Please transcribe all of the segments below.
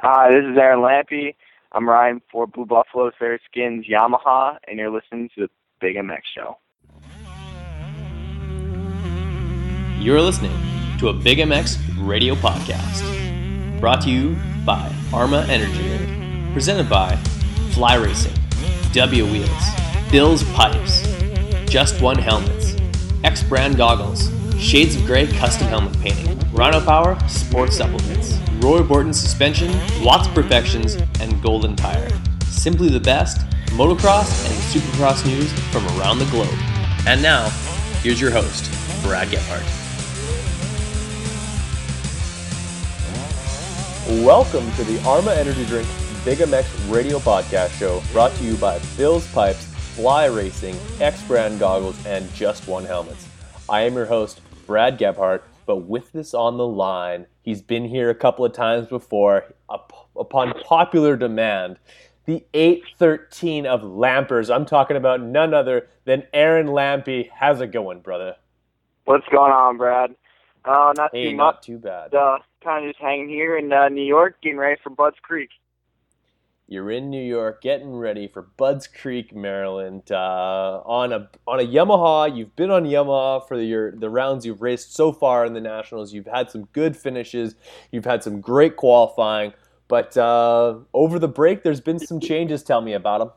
Hi, this is Aaron Lampe. I'm riding for Blue Buffalo Fair Skins Yamaha, and you're listening to the Big MX Show. You're listening to a Big MX radio podcast brought to you by Arma Energy, presented by Fly Racing, W Wheels, Bill's Pipes, Just One Helmets, X Brand Goggles, Shades of Grey Custom Helmet Painting, Rhino Power Sports Supplements, Roy Borden Suspension, Watts Perfections, and Golden Tire. Simply the best motocross and supercross news from around the globe. And now, here's your host, Brad Gebhardt. Welcome to the Arma Energy Drink Big MX radio podcast show brought to you by Bill's Pipes, Fly Racing, X Brand Goggles, and Just One Helmets. I am your host, Brad Gebhardt, but with this on the line, he's been here a couple of times before up, upon popular demand. The 813 of Lampers. I'm talking about none other than Aaron Lampe. How's it going, brother? What's going on, Brad? Uh, not Hey, too not much. too bad. Uh, kind of just hanging here in uh, New York, getting ready for Budds Creek. You're in New York, getting ready for Budds Creek, Maryland, uh, on a on a Yamaha. You've been on Yamaha for your the rounds you've raced so far in the nationals. You've had some good finishes. You've had some great qualifying, but uh, over the break, there's been some changes. Tell me about them.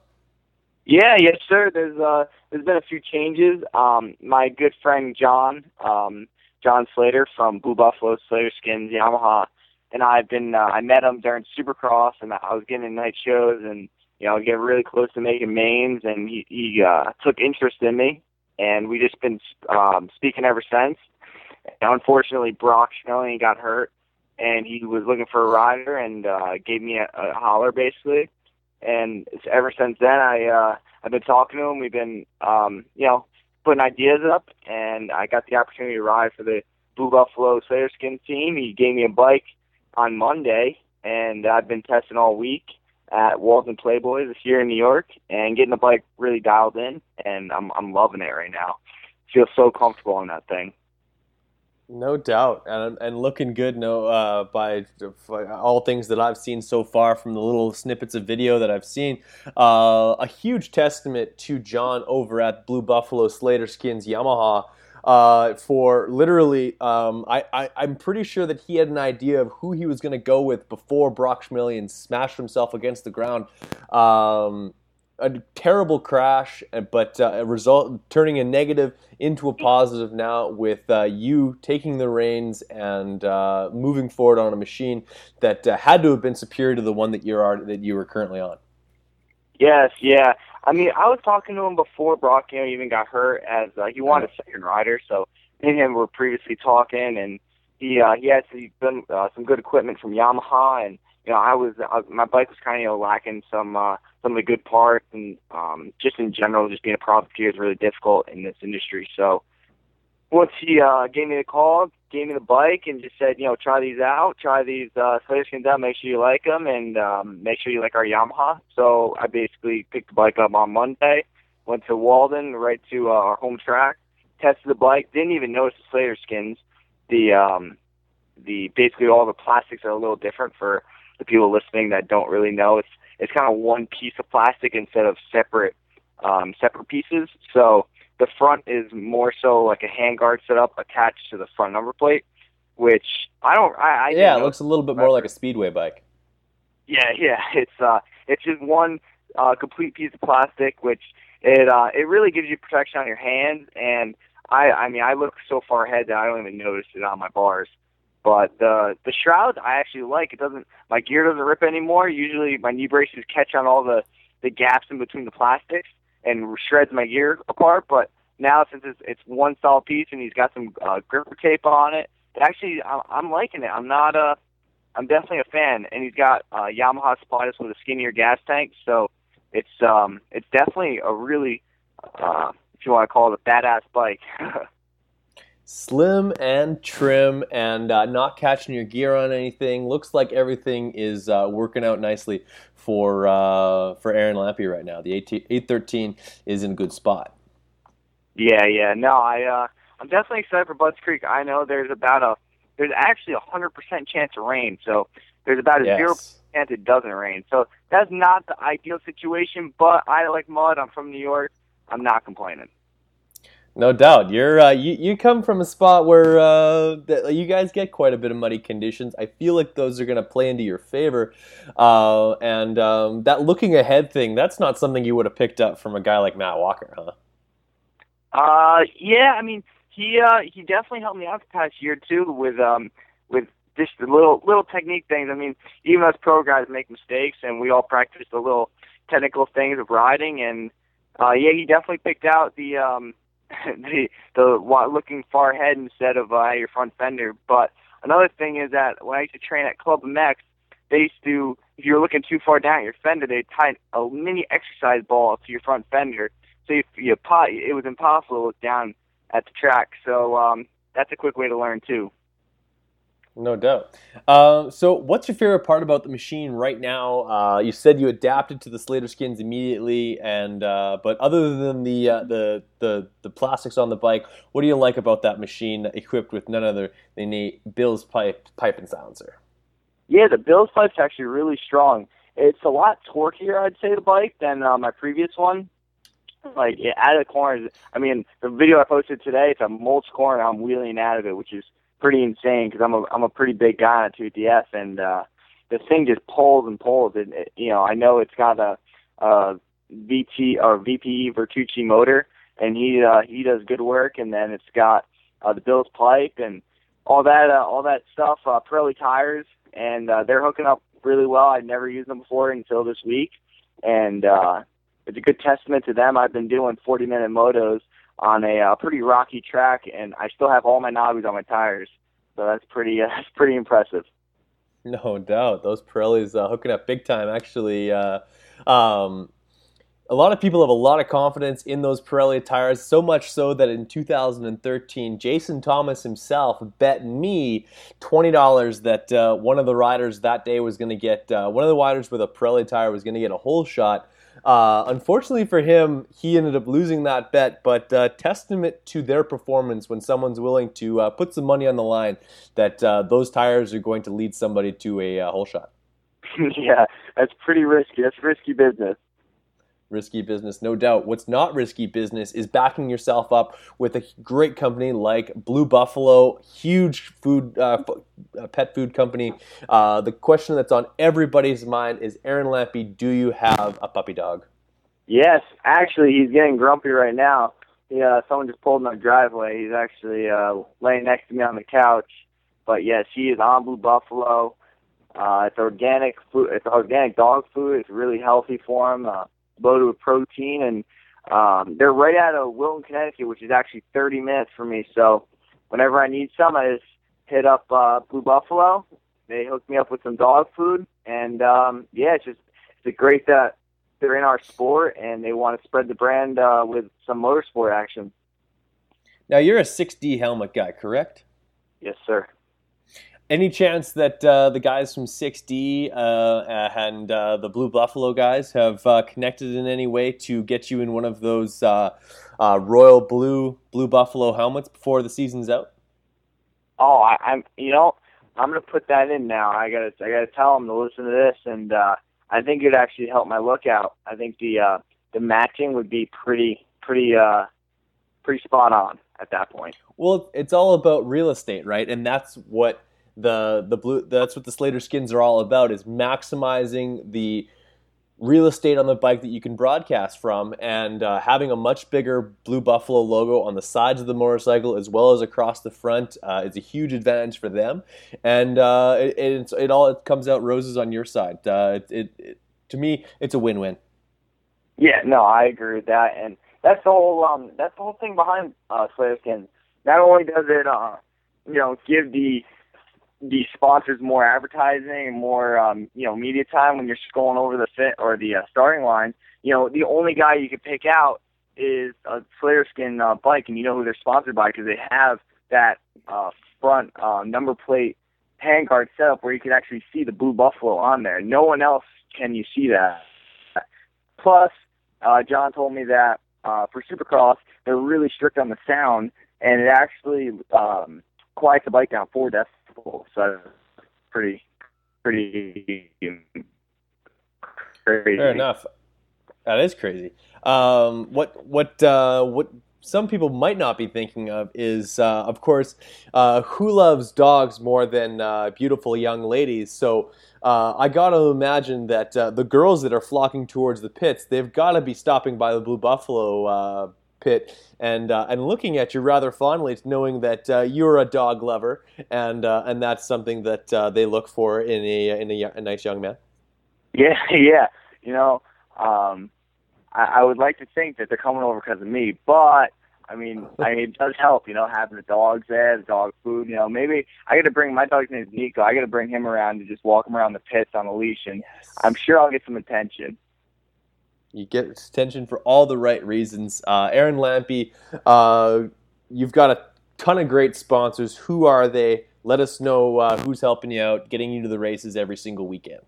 Yeah, yes, sir. There's uh, there's been a few changes. Um, my good friend John, um, John Slater from Blue Buffalo Slater Skins Yamaha, and I've been uh, I met him during Supercross, and I was getting in night shows, and you know, getting really close to making mains, and he he uh, took interest in me, and we just been um, speaking ever since. And unfortunately, Brock Schnelling got hurt, and he was looking for a rider, and uh, gave me a, a holler basically and it's ever since then I uh I've been talking to him. We've been um, you know, putting ideas up and I got the opportunity to ride for the Blue Buffalo Slater Skin team. He gave me a bike on Monday and I've been testing all week at Walden Playboys here in New York and getting the bike really dialed in and I'm I'm loving it right now. Feel so comfortable on that thing. No doubt, and and looking good. No, uh, by, by all things that I've seen so far from the little snippets of video that I've seen, uh, a huge testament to John over at Blue Buffalo Slater Skins Yamaha. Uh, for literally, um, I, I'm pretty sure that he had an idea of who he was going to go with before Brock Schmillian smashed himself against the ground. Um, a terrible crash, but uh, a result turning a negative into a positive now with uh, you taking the reins and uh, moving forward on a machine that uh, had to have been superior to the one that you're that you were currently on. Yes, yeah. I mean, I was talking to him before Brock, you know, even got hurt as uh, he wanted a second rider. So me and him were previously talking, and he uh, he had some uh, some good equipment from Yamaha, and you know, I was uh, my bike was kind of you know, lacking some uh, some of the good parts, and um, just in general, just being a profiteer is really difficult in this industry. So once he uh, gave me the call, gave me the bike, and just said, you know, try these out, try these uh, Slater skins out, make sure you like them, and um, make sure you like our Yamaha. So I basically picked the bike up on Monday, went to Walden, right to uh, our home track, tested the bike, didn't even notice the Slater skins. The um, the basically all the plastics are a little different for the people listening that don't really know. It's it's kind of one piece of plastic instead of separate um, separate pieces. So the front is more so like a handguard setup attached to the front number plate, which I don't. I, I yeah, it looks a little bit more like a speedway bike. yeah, yeah. It's uh, it's just one uh, complete piece of plastic, which it uh, it really gives you protection on your hands. And I, I mean, I look so far ahead that I don't even notice it on my bars. But the the shroud I actually like. It doesn't my gear doesn't rip anymore. Usually my knee braces catch on all the the gaps in between the plastics and shreds my gear apart. But now since it's it's one solid piece and he's got some uh, gripper tape on it, actually I'm, I'm liking it. I'm not uh I'm definitely a fan, and he's got uh, Yamaha supplied us with a skinnier gas tank, so it's um it's definitely a really uh, if you want to call it a badass bike. Slim and trim and uh, not catching your gear on anything. Looks like everything is uh, working out nicely for uh, for Aaron Lampe right now. The 813 is in a good spot. yeah, yeah. No, I uh, I'm definitely excited for Budds Creek. I know there's about a there's actually a hundred percent chance of rain, so there's about a Yes. zero chance it doesn't rain. So that's not the ideal situation, but I like mud. I'm from New York. I'm not complaining. No doubt. You're uh, you you come from a spot where uh, you guys get quite a bit of muddy conditions. I feel like those are going to play into your favor, uh, and um, that looking ahead thing. That's not something you would have picked up from a guy like Matt Walker, huh? Uh, yeah, I mean, he uh, he definitely helped me out the past year too with um with just the little little technique things. I mean, even us pro guys make mistakes, and we all practice the little technical things of riding. And uh, yeah, he definitely picked out the um the the looking far ahead instead of uh, your front fender. But another thing is that when I used to train at Club MX, they used to if you were looking too far down at your fender, they tie a mini exercise ball to your front fender. So if you pot, it was impossible to look down at the track. So um, that's a quick way to learn too. No doubt. Uh, so, what's your favorite part about the machine right now? Uh, you said you adapted to the Slater skins immediately, and uh, but other than the, uh, the the the plastics on the bike, what do you like about that machine equipped with none other than Bill's pipe pipe and silencer? Yeah, the Bill's pipe's actually really strong. It's a lot torquier, I'd say, the bike than uh, my previous one. Like yeah, out of the corners, I mean, the video I posted today, it's a mulch corner. I'm wheeling out of it, which is pretty insane because I'm a I'm a pretty big guy on a 2DF, and uh, the thing just pulls and pulls. It, it you know, I know it's got a, a VT or VPE Vertucci motor, and he uh, he does good work. And then it's got uh, the Bill's pipe and all that uh, all that stuff. Uh, Pirelli tires, and uh, they're hooking up really well. I'd never used them before until this week, and uh, it's a good testament to them. I've been doing 40 minute motos on a uh, pretty rocky track, and I still have all my knobbies on my tires. So that's pretty uh, that's pretty impressive. No doubt, those Pirellis uh, hooking up big time. Actually, uh, um, a lot of people have a lot of confidence in those Pirelli tires. So much so that in 2013, Jason Thomas himself bet me twenty dollars that uh, one of the riders that day was going to get uh, one of the riders with a Pirelli tire was going to get a hole shot. Uh, unfortunately for him, he ended up losing that bet, but uh, testament to their performance when someone's willing to uh, put some money on the line that uh, those tires are going to lead somebody to a uh, whole shot. yeah, that's pretty risky. That's risky business. Risky business, no doubt. What's not risky business is backing yourself up with a great company like Blue Buffalo, huge food, uh, pet food company. Uh, the question that's on everybody's mind is, Aaron Lampe, do you have a puppy dog? Yes, actually, he's getting grumpy right now. Yeah, someone just pulled in my driveway. He's actually uh, laying next to me on the couch. But yes, he is on Blue Buffalo. Uh, it's organic food. It's organic dog food. It's really healthy for him. Uh, loaded with protein, and um, they're right out of Wilton, Connecticut, which is actually 30 minutes from me. So whenever I need some, I just hit up uh, Blue Buffalo. They hook me up with some dog food, and um, yeah, it's just it's great that they're in our sport and they want to spread the brand uh, with some motorsport action. Now, you're a 6D helmet guy, correct? Yes, sir. Any chance that uh, the guys from 6D uh, and uh, the Blue Buffalo guys have uh, connected in any way to get you in one of those uh, uh, royal blue Blue Buffalo helmets before the season's out? Oh, I, I'm. You know, I'm gonna put that in now. I gotta. I gotta tell them to listen to this, and uh, I think it'd actually help my lookout. I think the uh, the matching would be pretty, pretty, uh, pretty spot on at that point. Well, it's all about real estate, right? And that's what the the blue that's what the Slater skins are all about is maximizing the real estate on the bike that you can broadcast from and uh, having a much bigger blue buffalo logo on the sides of the motorcycle as well as across the front uh, is a huge advantage for them. And uh, it, it, all it comes out roses on your side. Uh, it, it, to me it's a win-win. Yeah, no, I agree with that, and that's the whole um that's the whole thing behind uh, Slater Skins. Not only does it uh you know give the the sponsors more advertising and more um you know media time when you're scrolling over the fit or the uh, starting line. You know, the only guy you can pick out is a Slater Skin uh, bike, and you know who they're sponsored by because they have that uh, front uh, number plate handguard setup where you can actually see the Blue Buffalo on there. No one else can you see that. Plus, uh, John told me that uh, for Supercross, they're really strict on the sound, and it actually um, quiets the bike down four decibels. So, pretty pretty crazy. Fair enough. That is crazy. Um, what what uh, what some people might not be thinking of is, uh, of course, uh, who loves dogs more than uh, beautiful young ladies? So uh, I got to imagine that uh, the girls that are flocking towards the pits, they've got to be stopping by the Blue Buffalo uh, pit and uh, and looking at you rather fondly, knowing that uh, you're a dog lover, and uh, and that's something that they look for in a in a, a, nice young man. Yeah, yeah. You know. Um, I, I would like to think that they're coming over because of me, but I mean, I mean, it does help, you know, having the dogs there, the dog food. You know, maybe I got to bring my dog's name is Nico. I got to bring him around to just walk him around the pits on a leash, and yes. I'm sure I'll get some attention. You get attention for all the right reasons. Uh, Aaron Lampe, uh, you've got a ton of great sponsors. Who are they? Let us know uh, who's helping you out, getting you to the races every single weekend.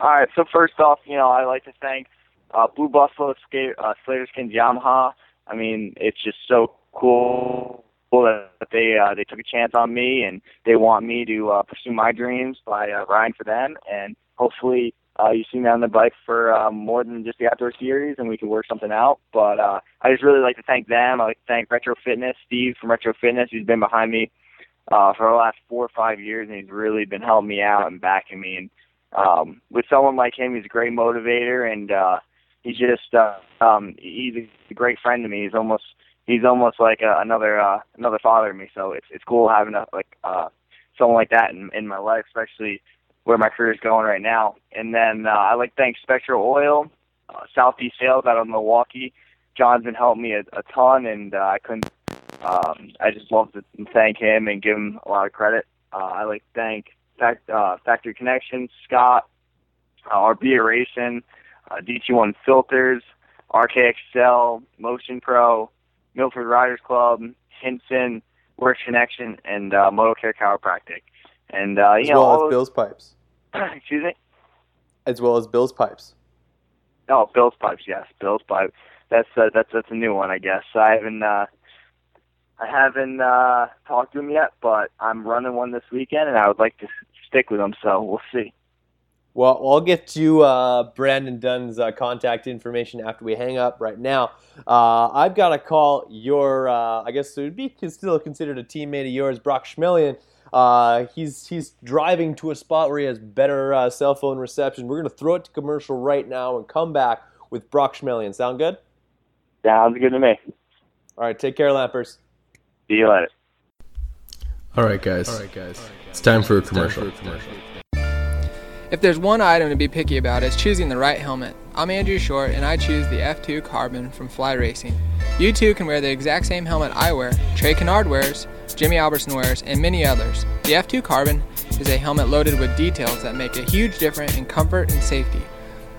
All right. So first off, you know, I like to thank uh, Blue Buffalo, Skate, uh, Slater Skins, Yamaha. I mean, it's just so cool that they uh, they took a chance on me and they want me to uh, pursue my dreams by uh, riding for them. And hopefully, uh, you see me on the bike for um, more than just the outdoor series, and we can work something out. But uh, I just really like to thank them. I like to thank Retro Fitness, Steve from Retro Fitness, who's been behind me uh, for the last four or five years, and he's really been helping me out and backing me. And um, with someone like him, he's a great motivator, and uh, he's just uh, um, he's a great friend to me. He's almost he's almost like uh, another uh, another father to me. So it's it's cool having a like uh, someone like that in in my life, especially where my career is going right now. And then uh, I like to thank Spectro Oil, uh, Southeast Sales out of Milwaukee. John's been helping me a, a ton, and uh, I couldn't. Um, I just love to thank him and give him a lot of credit. Uh, I like to thank Fact, uh, Factory Connections, Scott, uh, RB Racing, uh, DT1 Filters, RKXL, Motion Pro, Milford Riders Club, Hinson, Works Connection, and uh, Motor Care Chiropractic. And uh, you as know, well as those, Bill's pipes. excuse me. As well as Bill's pipes. Oh, Bill's pipes. Yes, Bill's pipe. That's uh, that's that's a new one, I guess. I haven't uh, I haven't uh, talked to him yet, but I'm running one this weekend, and I would like to stick with him. So we'll see. Well, I'll get you uh, Brandon Dunn's uh, contact information after we hang up right now. Uh, I've got to call your, uh, I guess it would be still considered a teammate of yours, Brock Schmelian. Uh, he's he's driving to a spot where he has better uh, cell phone reception. We're going to throw it to commercial right now and come back with Brock Schmelian. Sound good? Sounds good to me. All right, take care, Lampers. See you later. All right, guys. All right, guys. It's time for a commercial. For a commercial. If there's one item to be picky about, it's choosing the right helmet. I'm Andrew Short, and I choose the F2 Carbon from Fly Racing. You too can wear the exact same helmet I wear, Trey Canard wears, Jimmy Albertson wears, and many others. The F2 Carbon is a helmet loaded with details that make a huge difference in comfort and safety.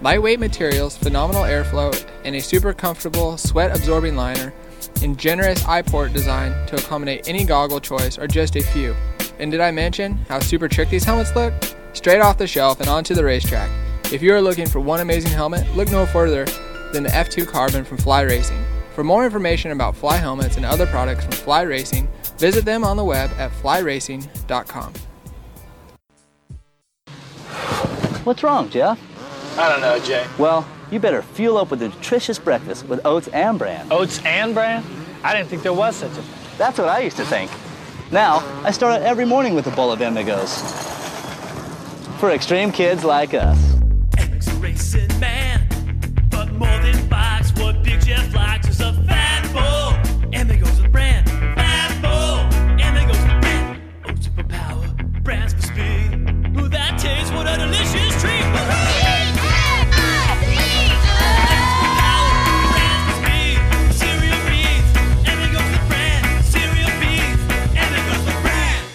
Lightweight materials, phenomenal airflow, and a super comfortable sweat absorbing liner, and generous eye port design to accommodate any goggle choice are just a few. And did I mention how super trick these helmets look? straight off the shelf and onto the racetrack. If you are looking for one amazing helmet, look no further than the F2 Carbon from Fly Racing. For more information about Fly helmets and other products from Fly Racing, visit them on the web at flyracing.com. What's wrong, Jeff? I don't know, Jay. Well, you better fuel up with a nutritious breakfast with oats and bran. Oats and bran? I didn't think there was such a thing. That's what I used to think. Now, I start out every morning with a bowl of Amigos for extreme kids like us. racing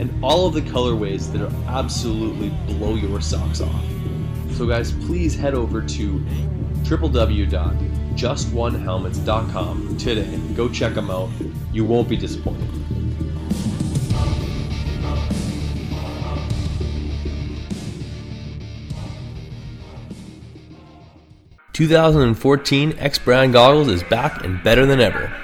and all of the colorways that are absolutely blow your socks off. So, guys, please head over to www.justonehelmets.com today. Go check them out. You won't be disappointed. 2014 X Brand Goggles is back and better than ever.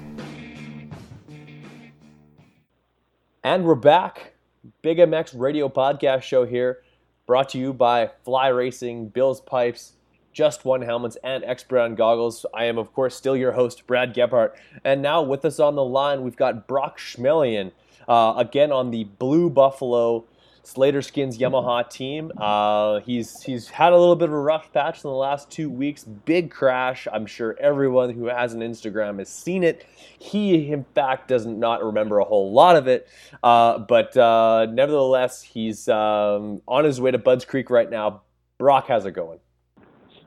And we're back. Big MX Radio Podcast Show here, brought to you by Fly Racing, Bill's Pipes, Just One Helmets, and X Brand Goggles. I am, of course, still your host, Brad Gebhardt. And now with us on the line, we've got Brock Schmelian, uh, again on the Blue Buffalo Slater Skins Yamaha team. Uh, he's he's had a little bit of a rough patch in the last two weeks. Big crash. I'm sure everyone who has an Instagram has seen it. He, in fact, doesn't not remember a whole lot of it, uh, but uh, nevertheless, he's um, on his way to Budds Creek right now. Brock, how's it going?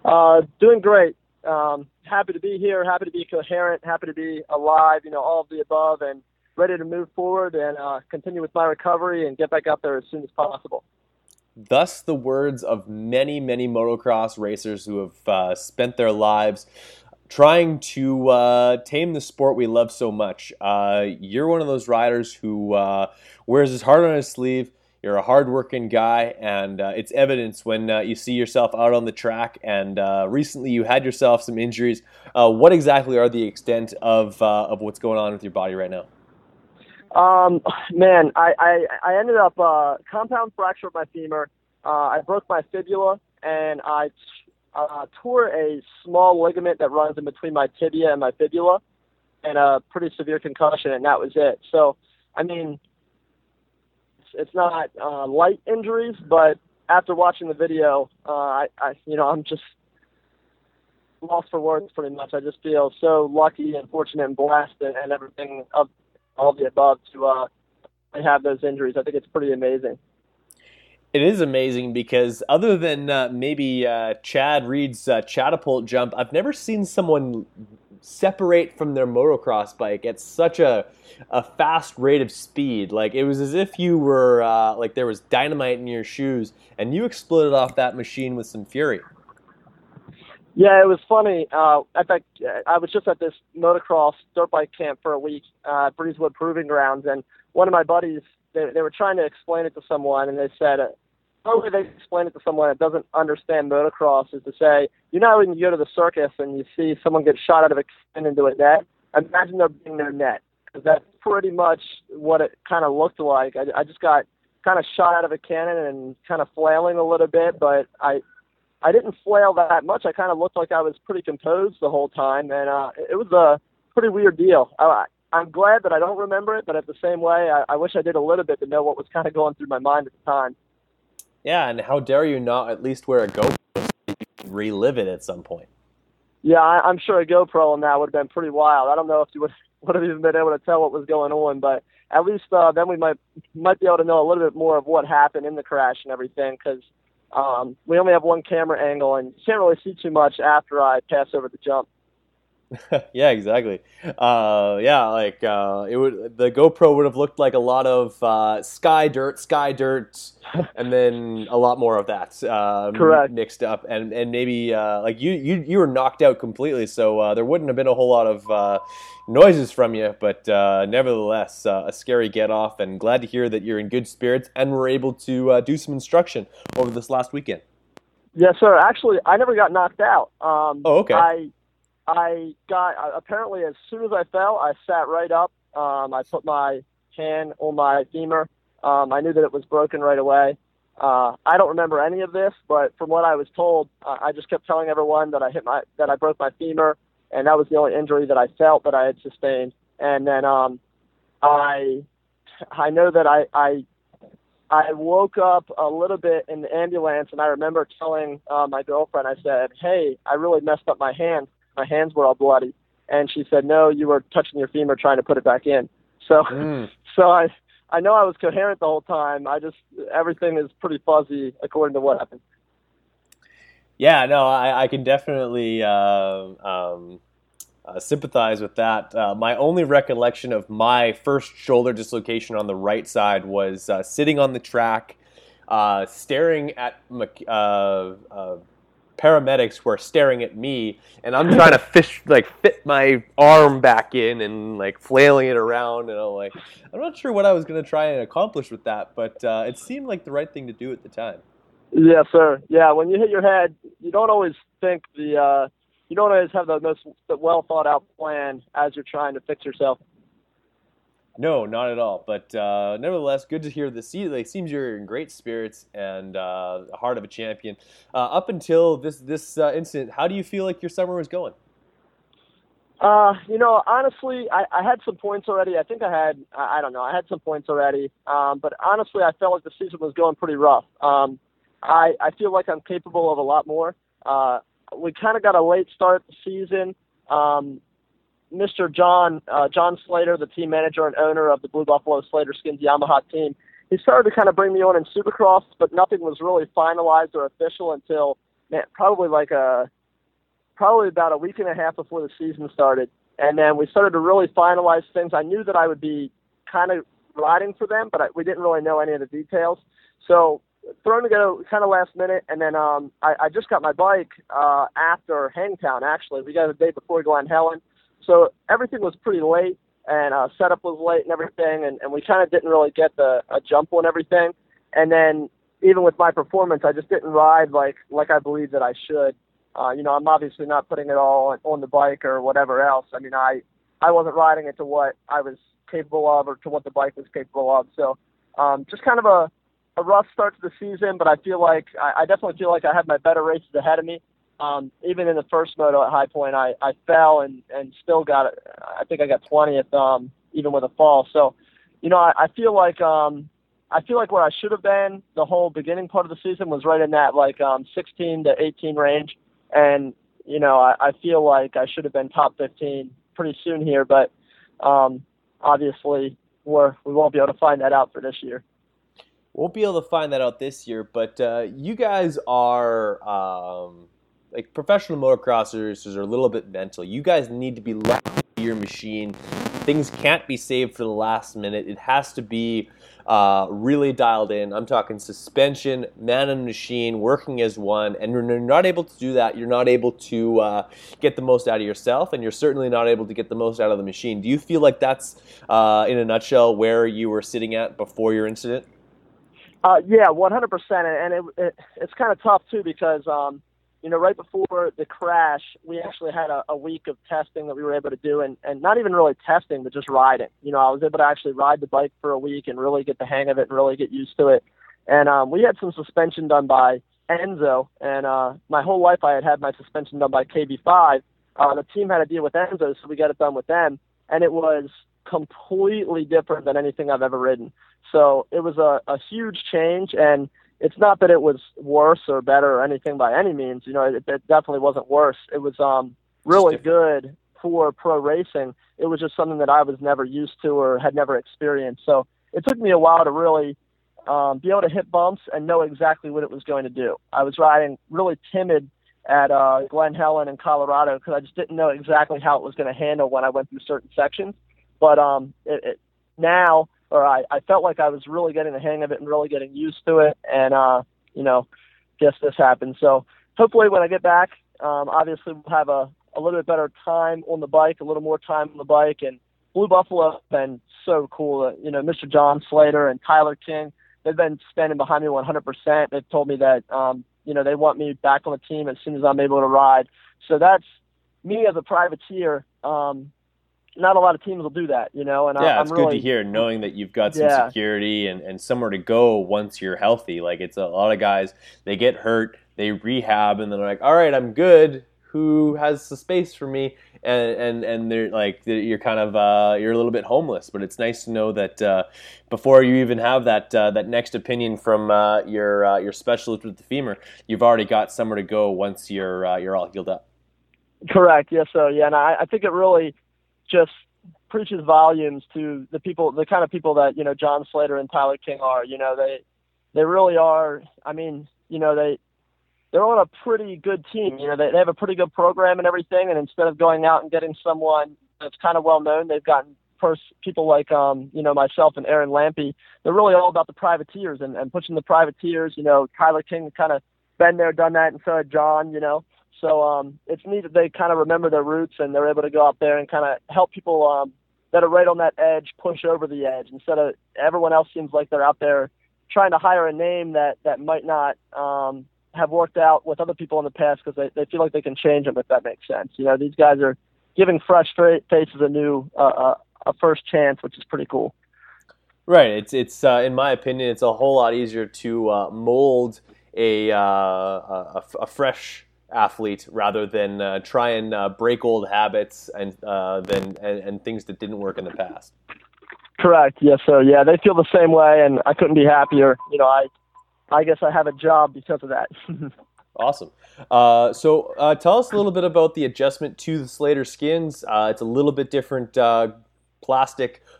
Uh, doing great. Um, happy to be here. Happy to be coherent. Happy to be alive. You know, all of the above, and ready to move forward and uh, continue with my recovery and get back up there as soon as possible. Thus, the words of many, many motocross racers who have uh, spent their lives trying to uh, tame the sport we love so much. Uh, you're one of those riders who uh, wears his heart on his sleeve. You're a hardworking guy, and uh, it's evidence when uh, you see yourself out on the track. And uh, recently, you had yourself some injuries. what exactly are the extent of of what's going on with your body right now? Um, man, I, I, I ended up uh, compound fracture of my femur. Uh, I broke my fibula and I uh, tore a small ligament that runs in between my tibia and my fibula, and a pretty severe concussion, and that was it. So, I mean, it's, it's not uh, light injuries, but after watching the video, uh, I, I, you know, I'm just lost for words pretty much. I just feel so lucky and fortunate and blessed and, and everything of all the above to uh, have those injuries. I think it's pretty amazing. It is amazing because other than uh, maybe uh, Chad Reed's uh, catapult jump, I've never seen someone separate from their motocross bike at such a a fast rate of speed. Like it was as if you were uh, like there was dynamite in your shoes, and you exploded off that machine with some fury. Yeah, it was funny. Uh, at that, I was just at this motocross dirt bike camp for a week uh, at Breezewood Proving Grounds, and one of my buddies, they, they were trying to explain it to someone, and they said, the way they explain it to someone that doesn't understand motocross is to say, you know, when you go to the circus and you see someone get shot out of a cannon into a net, imagine there being no net. Because that's pretty much what it kind of looked like. I, I just got kind of shot out of a cannon and kind of flailing a little bit, but I, I didn't flail that much. I kind of looked like I was pretty composed the whole time, and uh, it was a pretty weird deal. I, I'm glad that I don't remember it, but at the same way, I, I wish I did a little bit to know what was kind of going through my mind at the time. Yeah, and how dare you not at least wear a GoPro so you can relive it at some point? Yeah, I, I'm sure a GoPro on that would have been pretty wild. I don't know if you would would have even been able to tell what was going on, but at least uh, then we might might be able to know a little bit more of what happened in the crash and everything because um, we only have one camera angle and you can't really see too much after I pass over the jump. yeah, exactly. Uh, yeah, like uh, it would. The GoPro would have looked like a lot of uh, sky dirt, sky dirt, and then a lot more of that. Um, Correct. Mixed up, and and maybe uh, like you you you were knocked out completely, so uh, there wouldn't have been a whole lot of uh, noises from you. But nevertheless, a scary get off, and glad to hear that you're in good spirits and were able to do some instruction over this last weekend. Yes, sir. Actually, I never got knocked out. Um, oh, okay. I I got apparently as soon as I fell, I sat right up. Um, I put my hand on my femur. Um, I knew that it was broken right away. Uh, I don't remember any of this, but from what I was told, uh, I just kept telling everyone that I hit my that I broke my femur, and that was the only injury that I felt that I had sustained. And then um, I I know that I I I woke up a little bit in the ambulance, and I remember telling uh, my girlfriend, I said, "Hey, I really messed up my hand." My hands were all bloody. And she said, no, you were touching your femur trying to put it back in. So, mm. so I, I know I was coherent the whole time. I just, everything is pretty fuzzy according to what happened. Yeah, no, I, I can definitely uh, um, uh, sympathize with that. Uh, my only recollection of my first shoulder dislocation on the right side was uh, sitting on the track, uh, staring at uh, paramedics were staring at me, and I'm trying to fish like fit my arm back in and like flailing it around, and I'm like, I'm not sure what I was going to try and accomplish with that, but uh, it seemed like the right thing to do at the time. Yeah, sir. Yeah, when you hit your head, you don't always think the uh, you don't always have the most well thought out plan as you're trying to fix yourself. No, not at all. But uh, nevertheless, good to hear the see. Like, seems you're in great spirits and uh, heart of a champion. Uh, up until this this uh, incident, how do you feel like your summer was going? Uh, you know, honestly, I, I had some points already. I think I had, I, I don't know, I had some points already. Um, but honestly, I felt like the season was going pretty rough. Um, I I feel like I'm capable of a lot more. Uh, we kind of got a late start the season. Um, Mr. John uh, John Slater, the team manager and owner of the Blue Buffalo Slater Skins Yamaha team, he started to kind of bring me on in Supercross, but nothing was really finalized or official until man, probably like a probably about a week and a half before the season started. And then we started to really finalize things. I knew that I would be kind of riding for them, but I, we didn't really know any of the details. So thrown together kind of last minute, and then um, I, I just got my bike uh, after Hangtown. Actually, we got the day before Glen Helen. So everything was pretty late, and uh, setup was late and everything, and, and we kind of didn't really get the a jump on everything. And then even with my performance, I just didn't ride like like I believe that I should. Uh, you know, I'm obviously not putting it all on, on the bike or whatever else. I mean, I I wasn't riding it to what I was capable of or to what the bike was capable of. So um, just kind of a a rough start to the season, but I feel like I, I definitely feel like I have my better races ahead of me um, even in the first moto at High Point, I, I fell and, and still got. I think I got 20th, um, even with a fall. So, you know, I, I feel like, um, I feel like where I should have been the whole beginning part of the season was right in that like, um, 16 to 18 range. And, you know, I, I feel like I should have been top 15 pretty soon here, but, um, obviously we're, we won't be able to find that out for this year. Won't be able to find that out this year, but uh, you guys are um, like professional motocrossers are a little bit mental. You guys need to be left to your machine. Things can't be saved for the last minute. It has to be uh, really dialed in. I'm talking suspension, man and machine, working as one. And when you're not able to do that, you're not able to uh, get the most out of yourself, and you're certainly not able to get the most out of the machine. Do you feel like that's, uh, in a nutshell, where you were sitting at before your incident? Uh, yeah, 100%. And it, it, it's kind of tough, too, because, um, you know, right before the crash, we actually had a, a week of testing that we were able to do, and, and not even really testing, but just riding. You know, I was able to actually ride the bike for a week and really get the hang of it and really get used to it. And um, we had some suspension done by Enzo, and uh, my whole life I had had my suspension done by KB5. Uh, the team had a deal with Enzo, so we got it done with them, and it was completely different than anything I've ever ridden. So it was a, a huge change, and it's not that it was worse or better or anything by any means. You know, it, it definitely wasn't worse. It was um, really good for pro racing. It was just something that I was never used to or had never experienced. So it took me a while to really um, be able to hit bumps and know exactly what it was going to do. I was riding really timid at uh, Glen Helen in Colorado because I just didn't know exactly how it was going to handle when I went through certain sections. But um, it, it, now or I, I felt like I was really getting the hang of it and really getting used to it. And, uh, you know, guess this happened. So hopefully when I get back, um, obviously we'll have a, a little bit better time on the bike, a little more time on the bike. And Blue Buffalo has been so cool. Uh, you know, Mr. John Slater and Tyler King, they've been standing behind me 100%. They've told me that, um, you know, they want me back on the team as soon as I'm able to ride. So that's me as a privateer. Um, not a lot of teams will do that, you know. And yeah, I, it's I'm good really, to hear knowing that you've got some Yeah. security and, and somewhere to go once you're healthy. Like it's a lot of guys, they get hurt, they rehab, and then they're like, all right, I'm good. Who has the space for me? And and and they're like you're kind of uh, you're a little bit homeless. But it's nice to know that uh, before you even have that uh, that next opinion from uh, your uh, your specialist with the femur, you've already got somewhere to go once you're uh, you're all healed up. Correct. Yes. so yeah, and I, I think it really just preaches volumes to the people, the kind of people that you know John Slater and Tyler King are. You know, they they really are. I mean, you know, they they're on a pretty good team. You know, they, they have a pretty good program and everything. And instead of going out and getting someone that's kind of well known, they've gotten pers- people like um, you know myself and Aaron Lampe. They're really all about the privateers and, and pushing the privateers. You know, Tyler King kind of been there, done that, and so had John. You know, so um, it's neat that they kind of remember their roots and they're able to go out there and kind of help people um, that are right on that edge push over the edge instead of everyone else seems like they're out there trying to hire a name that that might not um, have worked out with other people in the past because they, they feel like they can change them if that makes sense. You know, these guys are giving fresh faces a new uh, uh, a first chance, which is pretty cool. Right. It's it's uh, in my opinion, it's a whole lot easier to uh, mold a, uh, a a fresh athlete rather than uh, try and uh, break old habits and uh, than and, and things that didn't work in the past. Correct. Yes. sir. yeah, they feel the same way, and I couldn't be happier. You know, I I guess I have a job because of that. Awesome. Uh, so uh, tell us a little bit about the adjustment to the Slater skins. Uh, it's a little bit different uh,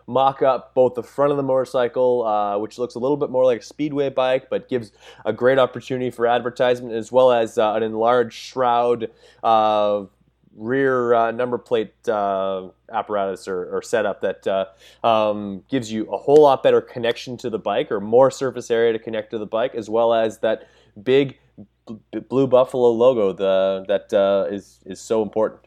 plastic mock-up, both the front of the motorcycle, uh, which looks a little bit more like a speedway bike, but gives a great opportunity for advertisement, as well as uh, an enlarged shroud. Rear number plate apparatus or, or, setup that um, gives you a whole lot better connection to the bike or more surface area to connect to the bike, as well as that big blue buffalo logo the that uh, is is so important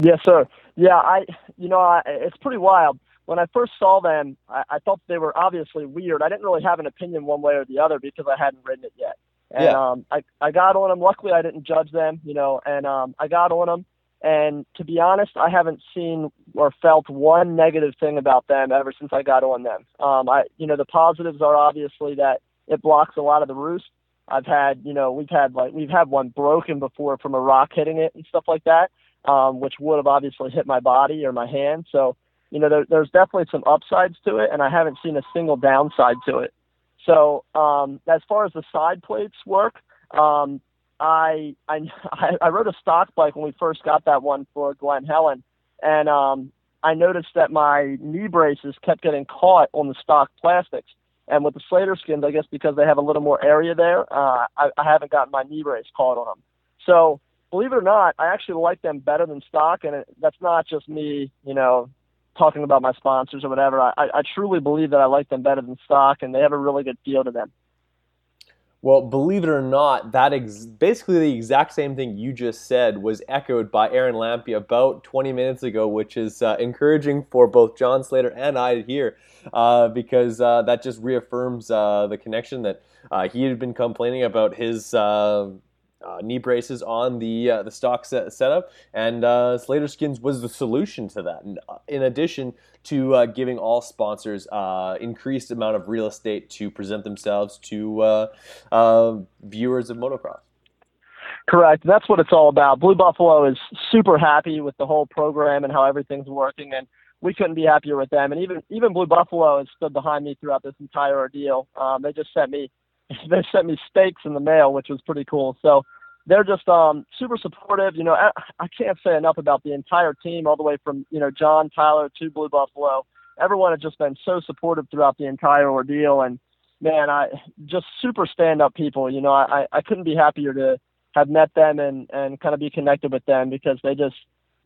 yes sir yeah i you know I, it's pretty wild when i first saw them I, I thought they were obviously weird. I didn't really have an opinion one way or the other because i hadn't ridden it yet. And yeah. um i i got on them luckily i didn't judge them you know and um i got on them and to be honest i haven't seen or felt one negative thing about them ever since i got on them. Um i you know the positives are obviously that it blocks a lot of the roost. I've had, you know, we've had like we've had one broken before from a rock hitting it and stuff like that, um, which would have obviously hit my body or my hand. So, you know, there, there's definitely some upsides to it, and I haven't seen a single downside to it. So, um, as far as the side plates work, um, I, I I rode a stock bike when we first got that one for Glen Helen, and um, I noticed that my knee braces kept getting caught on the stock plastics And with the Slater skins, I guess because they have a little more area there, uh, I, I haven't gotten my knee brace caught on them. So believe it or not, I actually like them better than stock, and it, that's not just me, you know, talking about my sponsors or whatever. I, I truly believe that I like them better than stock, and they have a really good feel to them. Well, believe it or not, that ex- basically the exact same thing you just said was echoed by Aaron Lampe about 20 minutes ago, which is uh, encouraging for both John Slater and I to hear uh, because uh, that just reaffirms uh, the connection that uh, he had been complaining about his uh, knee braces on the uh, the stock set, setup, and uh, Slater Skins was the solution to that. And uh, in addition to uh, giving all sponsors uh, increased amount of real estate to present themselves to viewers of motocross. Correct. That's what it's all about. Blue Buffalo is super happy with the whole program and how everything's working, and we couldn't be happier with them. And even even Blue Buffalo has stood behind me throughout this entire ordeal. Um, they just sent me they sent me steaks in the mail, which was pretty cool. So they're just um, super supportive. You know, I, I can't say enough about the entire team, all the way from you know John Tyler to Blue Buffalo. Everyone has just been so supportive throughout the entire ordeal, and man, I just super stand up people. You know, I I couldn't be happier to have met them and and kind of be connected with them because they just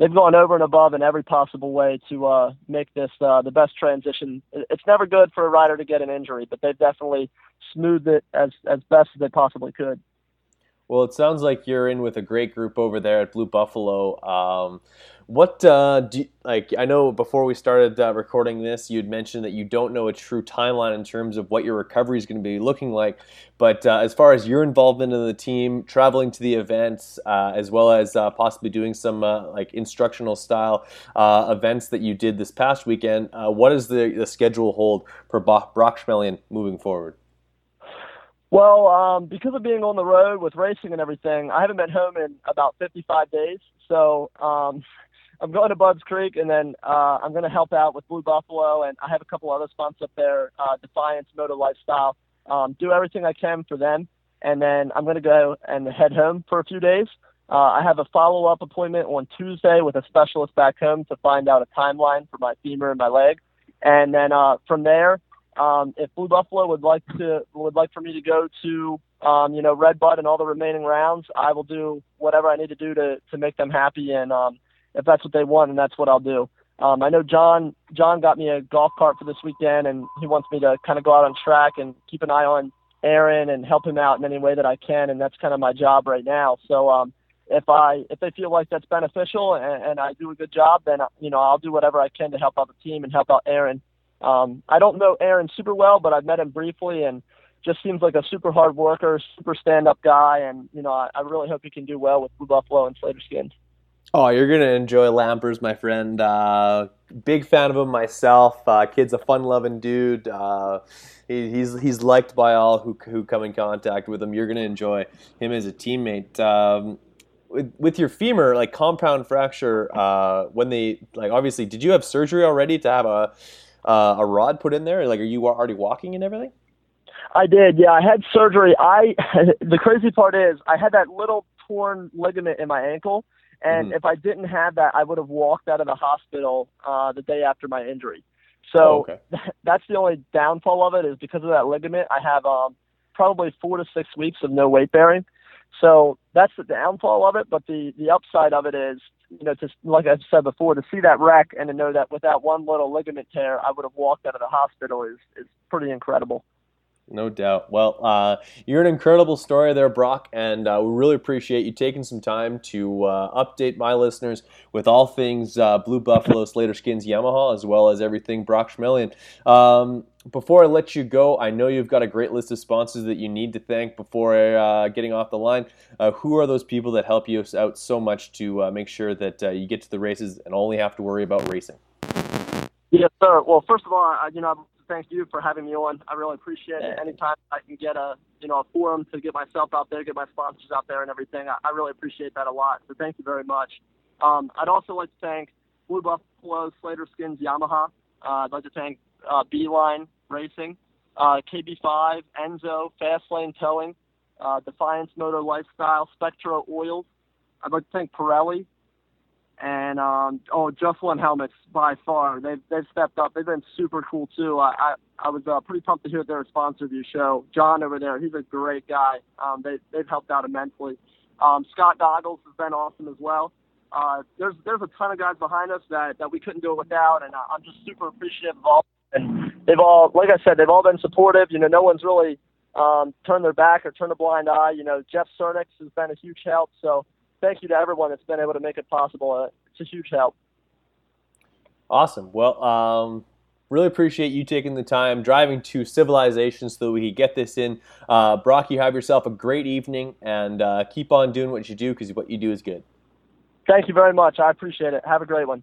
they've gone over and above in every possible way to uh, make this uh, the best transition. It's never good for a rider to get an injury, but they've definitely smoothed it as as best as they possibly could. Well, it sounds like you're in with a great group over there at Blue Buffalo. Um, what uh, do you, like? I know before we started uh, recording this, you'd mentioned that you don't know a true timeline in terms of what your recovery is going to be looking like. But uh, as far as your involvement in the team, traveling to the events, uh, as well as uh, possibly doing some uh, like instructional style events that you did this past weekend, what does the, the schedule hold for Brock Schmelian moving forward? Well, um, because of being on the road with racing and everything, I haven't been home in about 55 days. So um, I'm going to Budds Creek, and then uh, I'm going to help out with Blue Buffalo, and I have a couple other sponsors up there, uh, Defiance Moto Lifestyle. Um, do everything I can for them, and then I'm going to go and head home for a few days. Uh, I have a follow-up appointment on Tuesday with a specialist back home to find out a timeline for my femur and my leg, and then uh, from there, um, if Blue Buffalo would like to would like for me to go to um, you know Red Bud and all the remaining rounds, I will do whatever I need to do to to make them happy and um, if that's what they want, and that's what I'll do. Um, I know John John got me a golf cart for this weekend, and he wants me to kind of go out on track and keep an eye on Aaron and help him out in any way that I can, and that's kind of my job right now. So um, if I if they feel like that's beneficial and, and I do a good job, then you know I'll do whatever I can to help out the team and help out Aaron. Um, I don't know Aaron super well, but I've met him briefly, and just seems like a super hard worker, super stand up guy, and you know I, I really hope he can do well with Blue Buffalo and Slater Skins. Oh, you're gonna enjoy Lampers, my friend. Uh, big fan of him myself. Uh, kid's a fun-loving dude. Uh, he, he's he's liked by all who who come in contact with him. You're gonna enjoy him as a teammate. Um, with, with your femur, like compound fracture, uh, when they like obviously, did you have surgery already to have a uh, a rod put in there? Like, are you already walking and everything? I did. Yeah, I had surgery. I the crazy part is I had that little torn ligament in my ankle and mm-hmm. if I didn't have that, I would have walked out of the hospital uh, the day after my injury. So oh, okay. that's the only downfall of it is because of that ligament. I have um, probably four to six weeks of no weight bearing. So that's the downfall of it. But the the upside of it is, you know, just like I said before, to see that wreck and to know that without one little ligament tear, I would have walked out of the hospital is is pretty incredible. No doubt. Well, uh, you're an incredible story there, Brock, and uh, we really appreciate you taking some time to uh, update my listeners with all things uh, Blue Buffalo, Slater Skins, Yamaha, as well as everything Brock Schmelian. Um, before I let you go, I know you've got a great list of sponsors that you need to thank before uh, getting off the line. Uh, who are those people that help you out so much to make sure that you get to the races and only have to worry about racing? Yes, sir. Well, first of all, I, you know, thank you for having me on. I really appreciate it. Anytime I can get a you know a forum to get myself out there, get my sponsors out there, and everything, I, I really appreciate that a lot. So thank you very much. Um, I'd also like to thank Blue Buffalo, Slater Skins, Yamaha. Uh, I'd like to thank uh, Beeline Racing, uh, KB5, Enzo, Fastlane Towing, uh, Defiance Motor Lifestyle, Spectro Oils. I'd like to thank Pirelli, and um, oh, Just One Helmets by far. They've they've stepped up. They've been super cool too. I I, I was uh, pretty pumped to hear they're a sponsor of your show. John over there, he's a great guy. Um, they they've helped out immensely. Um, Scott Goggles has been awesome as well. Uh, there's there's a ton of guys behind us that that we couldn't do it without, and I'm just super appreciative of all. And they've all, like I said, they've all been supportive. You know, no one's really um, turned their back or turned a blind eye. You know, Jeff Cernix has been a huge help. So thank you to everyone that's been able to make it possible. Uh, it's a huge help. Awesome. Well, um, really appreciate you taking the time driving to civilization so that we could get this in. Uh, Brock, you have yourself a great evening and uh, keep on doing what you do because what you do is good. Thank you very much. I appreciate it. Have a great one.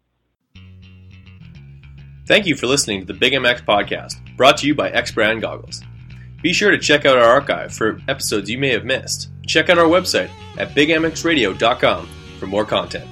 Thank you for listening to the Big MX podcast, brought to you by X Brand Goggles. Be sure to check out our archive for episodes you may have missed. Check out our website at bigmxradio.com for more content.